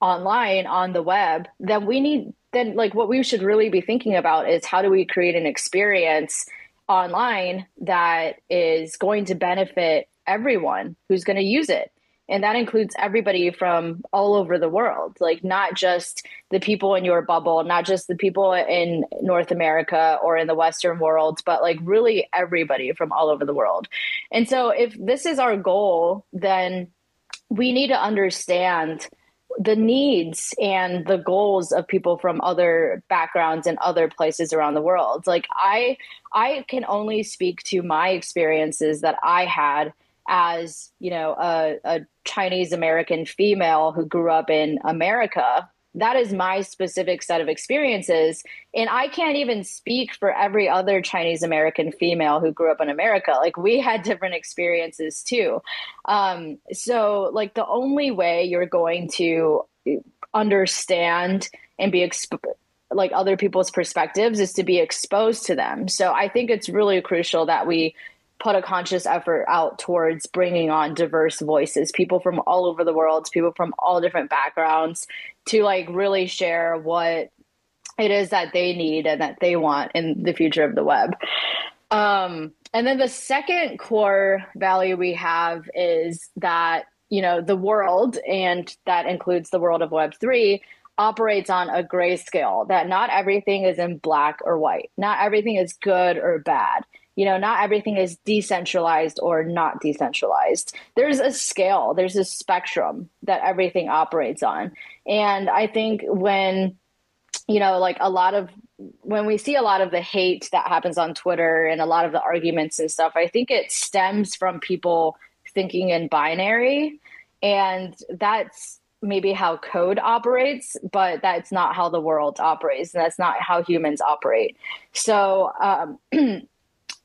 online on the web then we need then like what we should really be thinking about is how do we create an experience online that is going to benefit everyone who's going to use it. And that includes everybody from all over the world like not just the people in your bubble not just the people in north america or in the western world but like really everybody from all over the world. And so if this is our goal then we need to understand the needs and the goals of people from other backgrounds and other places around the world. Like i i can only speak to my experiences that i had as you know a, a chinese american female who grew up in america that is my specific set of experiences. And i can't even speak for every other chinese american female who grew up in america. Like we had different experiences too. Um, so like the only way you're going to understand and be like other people's perspectives is to be exposed to them. So I think it's really crucial that we put a conscious effort out towards bringing on diverse voices, people from all over the world, people from all different backgrounds to like really share what it is that they need and that they want in the future of the web. Um, and then the second core value we have is that, you know, the world, and that includes the world of Web3, operates on a gray scale, that not everything is in black or white, not everything is good or bad. You know, not everything is decentralized or not decentralized. There's a scale, there's a spectrum that everything operates on. And I think when, you know, like a lot of when we see a lot of the hate that happens on Twitter and a lot of the arguments and stuff, I think it stems from people thinking in binary. And that's maybe how code operates, but that's not how the world operates. And that's not how humans operate. So um,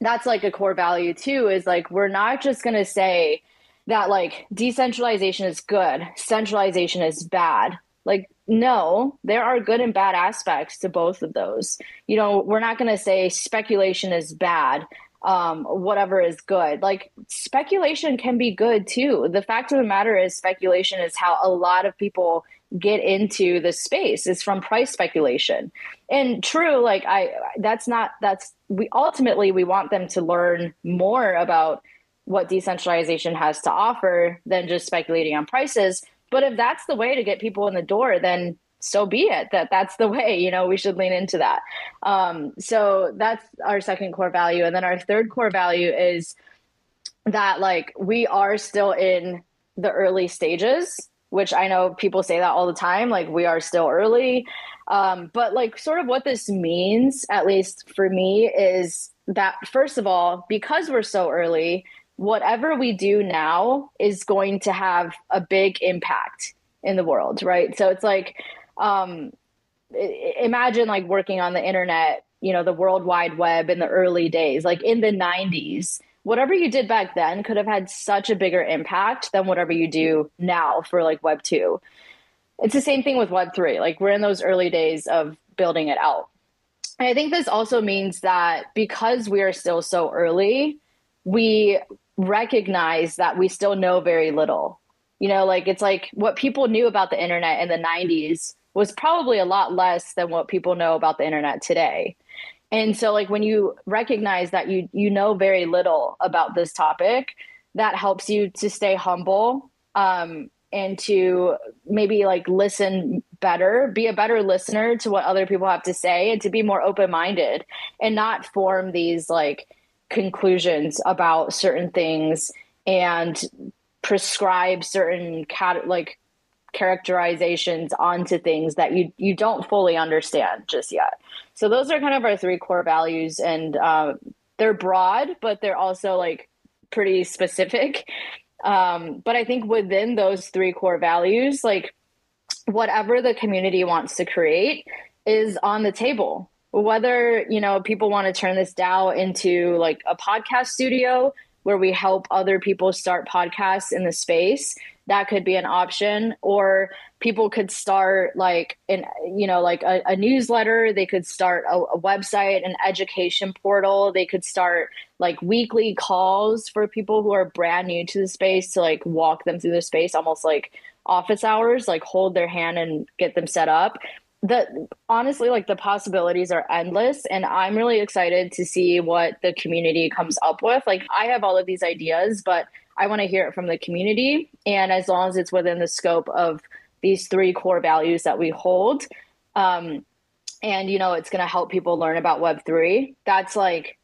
that's like a core value too is like, we're not just going to say that like decentralization is good, centralization is bad. Like, no, there are good and bad aspects to both of those. You know, we're not going to say speculation is bad, um, whatever is good. Like, speculation can be good too. The fact of the matter is, speculation is how a lot of people get into the space is from price speculation. And true like i that's not that's we ultimately we want them to learn more about what decentralization has to offer than just speculating on prices. But if that's the way to get people in the door, then so be it that that's the way you know we should lean into that. Um, so that's our second core value. And then our third core value is that like we are still in the early stages which i know people say that all the time like we are still early um, but like sort of what this means at least for me is that first of all because we're so early whatever we do now is going to have a big impact in the world, right? So it's like, um, imagine like working on the internet, you know, the World Wide Web in the early days, like in the 90s. Whatever you did back then could have had such a bigger impact than whatever you do now for like Web 2. It's the same thing with Web 3. Like we're in those early days of building it out. And I think this also means that because we are still so early, we recognize that we still know very little. You know, like it's like what people knew about the internet in the 90s was probably a lot less than what people know about the internet today. And so like when you recognize that you you know very little about this topic, that helps you to stay humble um, and to maybe like listen better, be a better listener to what other people have to say and to be more open-minded and not form these like conclusions about certain things and prescribe certain cat like characterizations onto things that you you don't fully understand just yet. So those are kind of our three core values, and uh, they're broad, but they're also like pretty specific. Um, but I think within those three core values, like whatever the community wants to create is on the table whether you know people want to turn this DAO into like a podcast studio where we help other people start podcasts in the space that could be an option. Or people could start like an you know like a, a newsletter. They could start a, a, website an education portal. They could start like weekly calls for people who are brand new to the space to like walk them through the space almost like office hours like hold their hand and get them set up the honestly like the possibilities are endless and i'm really excited to see what the community comes up with. Like i have all of these ideas but i want to hear it from the community and as long as it's within the scope of these three core values that we hold um, and you know it's going to help people learn about web3 that's like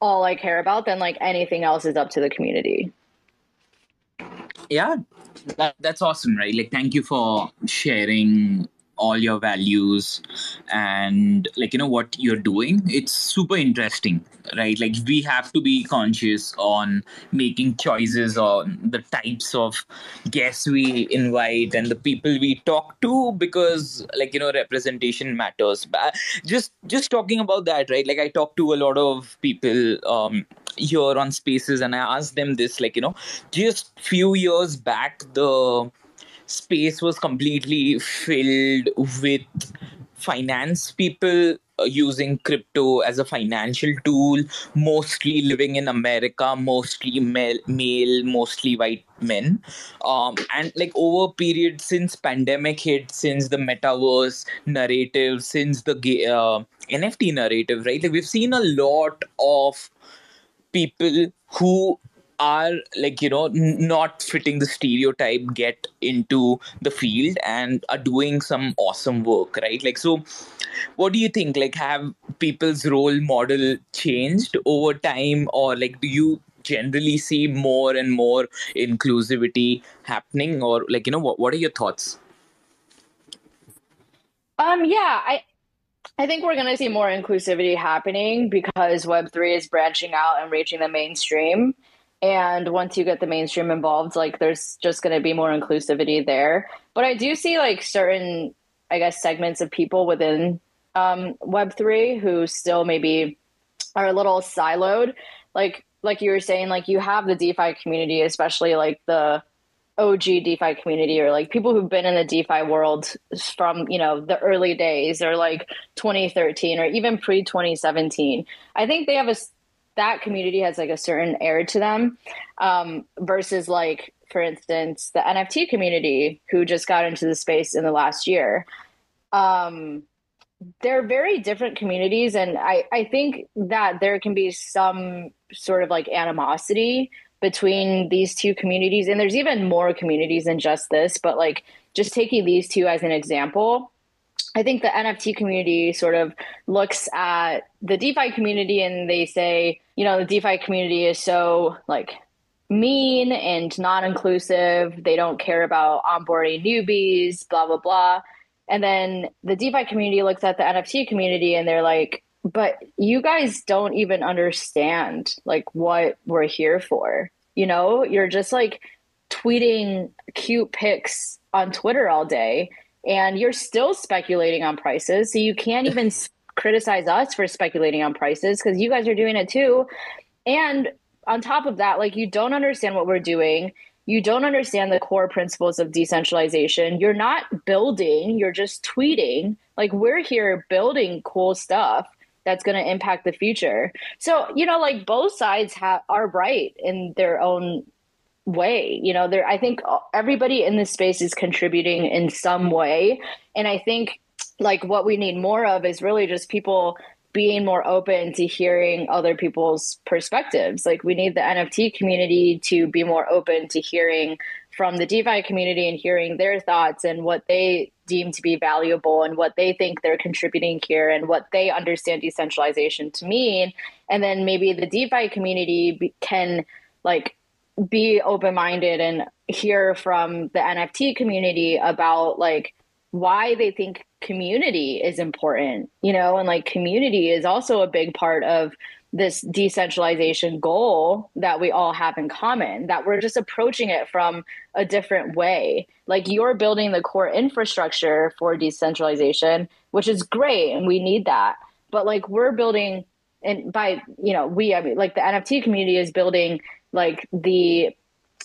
all i care about then like anything else is up to the community. Yeah that, that's awesome right? Like thank you for sharing all your values and like you know what you're doing it's super interesting right? Like we have to be conscious on making choices on the types of guests we invite and the people we talk to because like you know representation matters. But just just talking about that right? Like i talk to a lot of people um here on spaces and i ask them this like you know just few years back the space was completely filled with finance people uh, using crypto as a financial tool, mostly living in America, mostly male, male mostly white men. Um, and like over period since pandemic hit, since the metaverse narrative, since the uh, NFT narrative, right? Like we've seen a lot of people who are like you know not fitting the stereotype get into the field and are doing some awesome work right? Like so what do you think? Like have people's role model changed over time or like do you generally see more and more inclusivity happening or like you know what, what are your thoughts? Um yeah i I think we're going to see more inclusivity happening because Web3 is branching out and reaching the mainstream. And once you get the mainstream involved, like there's just going to be more inclusivity there. But I do see like certain, I guess, segments of people within um, Web3 who still maybe are a little siloed. Like, like you were saying, like you have the DeFi community, especially like the OG DeFi community or like people who've been in the DeFi world from, you know, the early days or like 2013 or even pre 2017. I think they have a that community has like a certain air to them um, versus like for instance the nft community who just got into the space in the last year. Um, they're very different communities and I, I think that there can be some sort of like animosity between these two communities and there's even more communities than just this but like just taking these two as an example I think the NFT community sort of looks at the DeFi community and they say, you know, the DeFi community is so like mean and non inclusive. They don't care about onboarding newbies, blah, blah, blah. And then the DeFi community looks at the NFT community and they're like, but you guys don't even understand like what we're here for. You know, you're just like tweeting cute pics on Twitter all day and you're still speculating on prices. So you can't even criticize us for speculating on prices because you guys are doing it too. And on top of that, like you don't understand what we're doing. You don't understand the core principles of decentralization. You're not building, you're just tweeting. Like we're here building cool stuff that's going to impact the future. So, you know, like both sides have are right in their own way you know there i think everybody in this space is contributing in some way. And i think like what we need more of is really just people being more open to hearing other people's perspectives. Like we need the nft community to be more open to hearing from the defi community and hearing their thoughts and what they deem to be valuable and what they think they're contributing here and what they understand decentralization to mean. And then maybe the defi community can like be open minded and hear from the NFT community about like why they think community is important, you know, and like community is also a big part of this decentralization goal that we all have in common, that we're just approaching it from a different way. Like you're building the core infrastructure for decentralization, which is great and we need that. But like we're building and by, you know, we I mean like the NFT community is building like the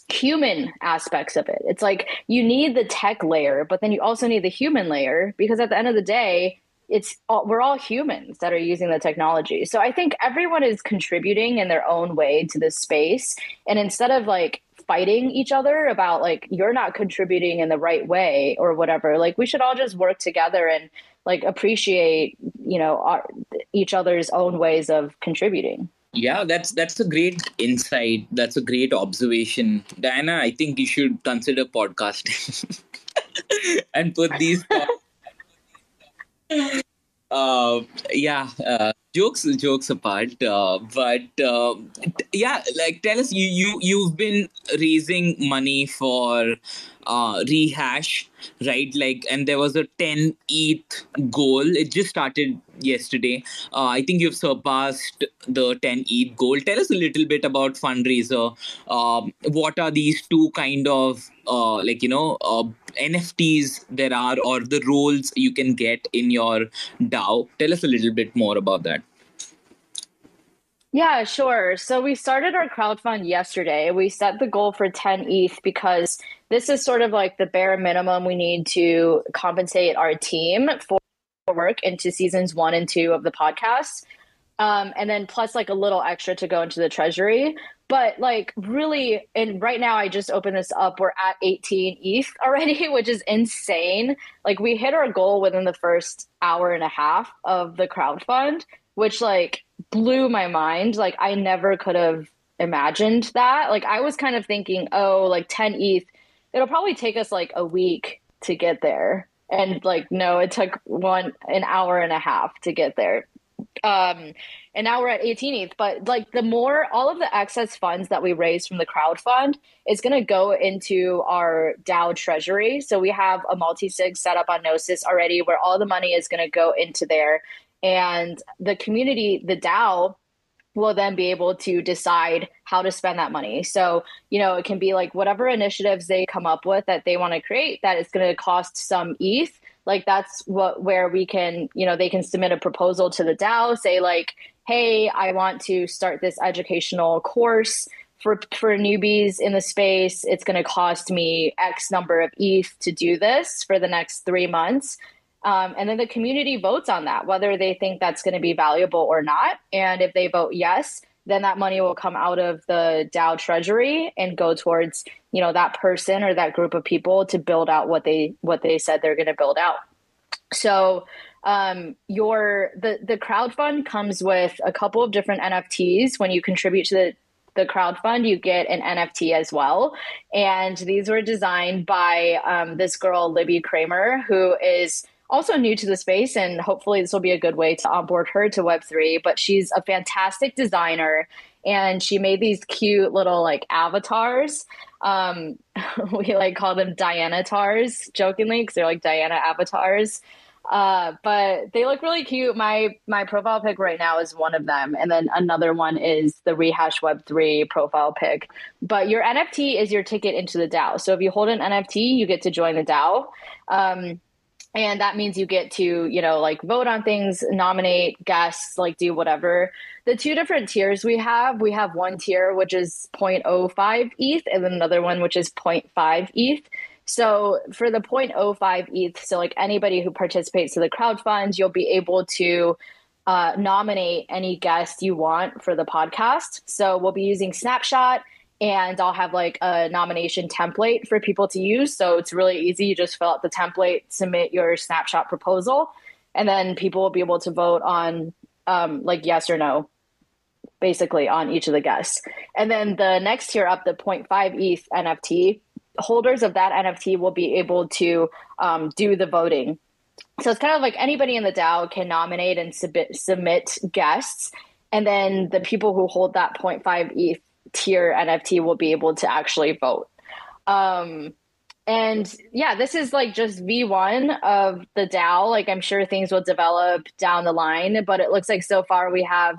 human aspects of it. It's like you need the tech layer, but then you also need the human layer because at the end of the day, it's all, we're all humans that are using the technology. So I think everyone is contributing in their own way to this space and instead of like fighting each other about like you're not contributing in the right way or whatever, like we should all just work together and like appreciate, you know, our, each other's own ways of contributing yeah that's that's a great insight. That's a great observation. Diana i think you should consider podcasting and put these uh, yeah uh, jokes jokes apart uh, but uh, yeah like tell us you you you've been raising money for uh, rehash right? Like and there was a 10 eth goal. It just started yesterday. Uh, i think you've surpassed the 10 eth goal. Tell us a little bit about fundraiser. Um, what are these two kind of uh, like you know uh, nfts there are or the roles you can get in your dao? Tell us a little bit more about that. Yeah, sure. So we started our crowdfund yesterday. We set the goal for 10 ETH because this is sort of like the bare minimum we need to compensate our team for work into seasons one and two of the podcast. Um, and then plus like a little extra to go into the treasury. But like really, and right now I just opened this up. We're at 18 ETH already, which is insane. Like we hit our goal within the first hour and a half of the crowd fund, which like blew my mind. Like I never could have imagined that. Like I was kind of thinking, oh, like 10 ETH, it'll probably take us like a week to get there. And like no, it took one an hour and a half to get there. Um and now we're at 18 ETH. But like the more all of the excess funds that we raise from the crowd fund is going to go into our DAO treasury. So we have a multi sig set up on Gnosis already, where all the money is going to go into there, and the community, the DAO. Will then be able to decide how to spend that money. So, you know, it can be like whatever initiatives they come up with that they want to create that is going to cost some ETH like that's what where we can you know they can submit a proposal to the dao say like hey, I want to start this educational course for for newbies in the space. It's going to cost me X number of ETH to do this for the next three months. Um, and then the community votes on that, whether they think that's going to be valuable or not. And if they vote yes, then that money will come out of the DAO treasury and go towards you know that person or that group of people to build out what they what they said they're going to build out. So um, your the the crowd fund comes with a couple of different NFTs. When you contribute to the the crowd fund, you get an NFT as well. And these were designed by um, this girl Libby Kramer, who is also new to the space, and hopefully this will be a good way to onboard her to Web three. But she's a fantastic designer, and she made these cute little like avatars. Um, we like call them Diana tars jokingly because they're like Diana avatars. Uh, but they look really cute. My my profile pic right now is one of them, and then another one is the Rehash Web three profile pic. But your NFT is your ticket into the DAO. So if you hold an NFT, you get to join the DAO. Um, and that means you get to you know like vote on things nominate guests like do whatever the two different tiers we have we have one tier which is 0.05 eth and then another one which is 0.5 eth so for the 0.05 ETH, so like anybody who participates to the crowd fund, you'll be able to uh, nominate any guest you want for the podcast. So we'll be using Snapshot and I'll have like a nomination template for people to use. So it's really easy. You just fill out the template, submit your Snapshot proposal, and then people will be able to vote on um, like yes or no basically on each of the guests. And then the next tier up, the 0.5 ETH NFT, holders of that NFT will be able to um, do the voting. So it's kind of like anybody in the DAO can nominate and submit, submit guests, and then the people who hold that 0.5 ETH tier NFT will be able to actually vote. Um, and yeah, this is like just V1 of the DAO. Like I'm sure things will develop down the line, but it looks like so far we have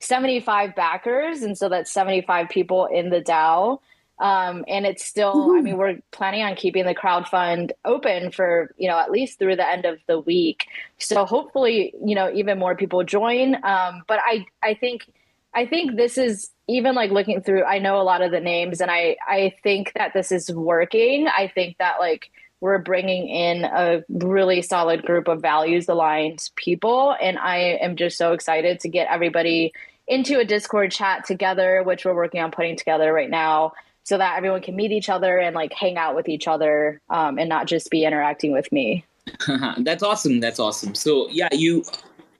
75 backers, and so that's 75 people in the DAO. Um, and it's still. I mean, we're planning on keeping the crowd fund open for, you know, at least through the end of the week. So hopefully, you know, even more people join. Um, but I, I think, I think this is even like looking through, I know a lot of the names and I, I think that this is working. I think that like, we're bringing in a really solid group of values aligned people. And I am just so excited to get everybody into a Discord chat together, which we're working on putting together right now so that everyone can meet each other and like hang out with each other um, and not just be interacting with me. that's awesome. That's awesome. So yeah, you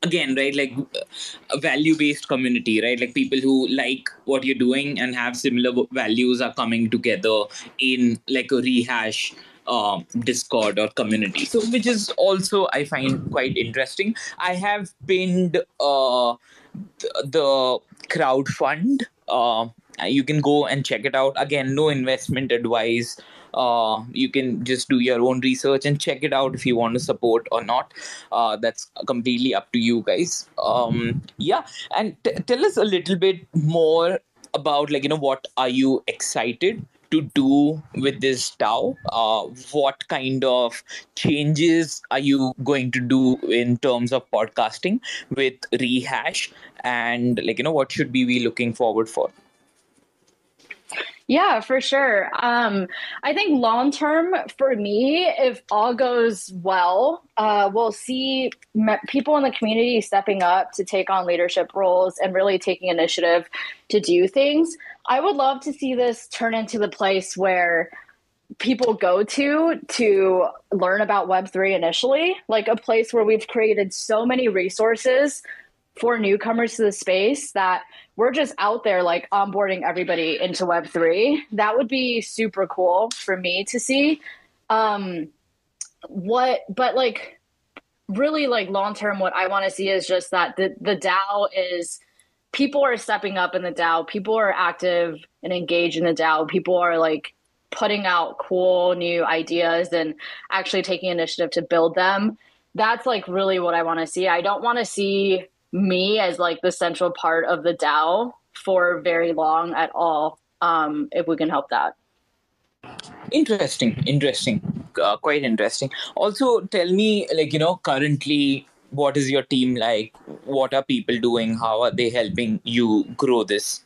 again right like a value based community right? Like people who like what you're doing and have similar values are coming together in like a rehash uh, discord or community. So which is also i find quite interesting. I have pinned uh, the, crowd fund uh, you can go and check it out. Again no investment advice uh, you can just do your own research and check it out if you want to support or not uh, that's completely up to you guys um, yeah and t- tell us a little bit more about like you know what are you excited to do with this DAO? Uh, what kind of changes are you going to do in terms of podcasting with Rehash? And like you know, what should we be looking forward for? Yeah, for sure. Um, I think long term for me, if all goes well, uh, we'll see me- people in the community stepping up to take on leadership roles and really taking initiative to do things. I would love to see this turn into the place where people go to to learn about Web3 initially, like a place where we've created so many resources for newcomers to the space that we're just out there like onboarding everybody into web3 that would be super cool for me to see. Um what but like really like long term what i want to see is just that the the dao is people are stepping up in the dao. People are active and engaged in the dao. People are like putting out cool new ideas and actually taking initiative to build them. That's like really what i want to see. I don't want to see me as like the central part of the DAO for very long at all. Um, if we can help that. Interesting, interesting, uh, quite interesting. Also, tell me, like you know, currently, what is your team like? What are people doing? How are they helping you grow this?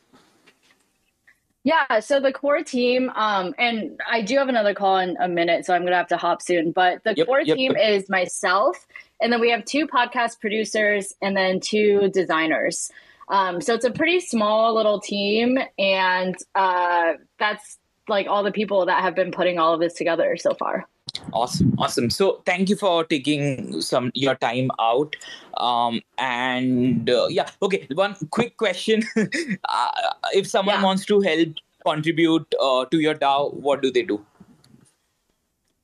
Yeah, so the core team, um, and I do have another call in a minute, so I'm gonna have to hop soon. But the yep, core yep, team is myself, and then we have two podcast producers, and then two designers. Um, so it's a pretty small little team, and uh, that's like all the people that have been putting all of this together so far. Awesome, awesome. So thank you for taking some your time out. Um, and uh, yeah, okay. One quick question: uh, If someone yeah. wants to help contribute uh, to your DAO, what do they do?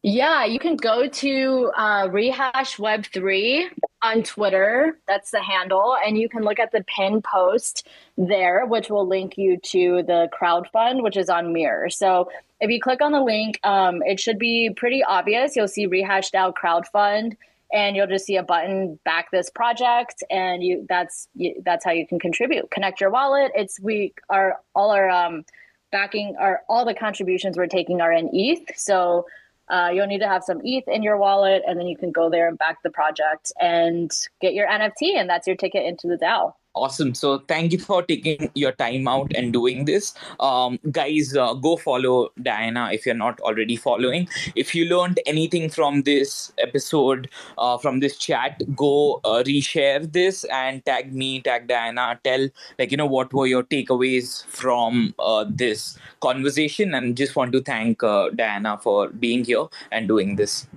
Yeah, you can go to uh, Rehash Web3 on Twitter. That's the handle. And you can look at the pin post there, which will link you to the crowd fund, which is on Mirror. So if you click on the link, um, it should be pretty obvious. You'll see Rehash DAO crowd fund. And you'll just see a button back this project, and you that's you, that's how you can contribute. Connect your wallet. It's we are all our um, backing our all the contributions we're taking are in ETH. So uh, you'll need to have some ETH in your wallet, and then you can go there and back the project and get your NFT, and that's your ticket into the DAO. Awesome. So thank you for taking your time out and doing this. Um, guys, uh, go follow Diana if you're not already following. If you learned anything from this episode, uh, from this chat, go uh, reshare this and tag me, tag Diana, tell, like, you know, what were your takeaways from uh, this conversation. And just want to thank uh, Diana for being here and doing this.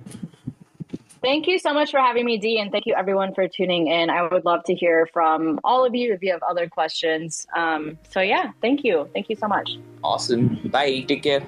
Thank you so much for having me, Dhee, and thank you everyone for tuning in. I would love to hear from all of you if you have other questions. Um, so, yeah, thank you. Thank you so much. Awesome. Bye. Take care.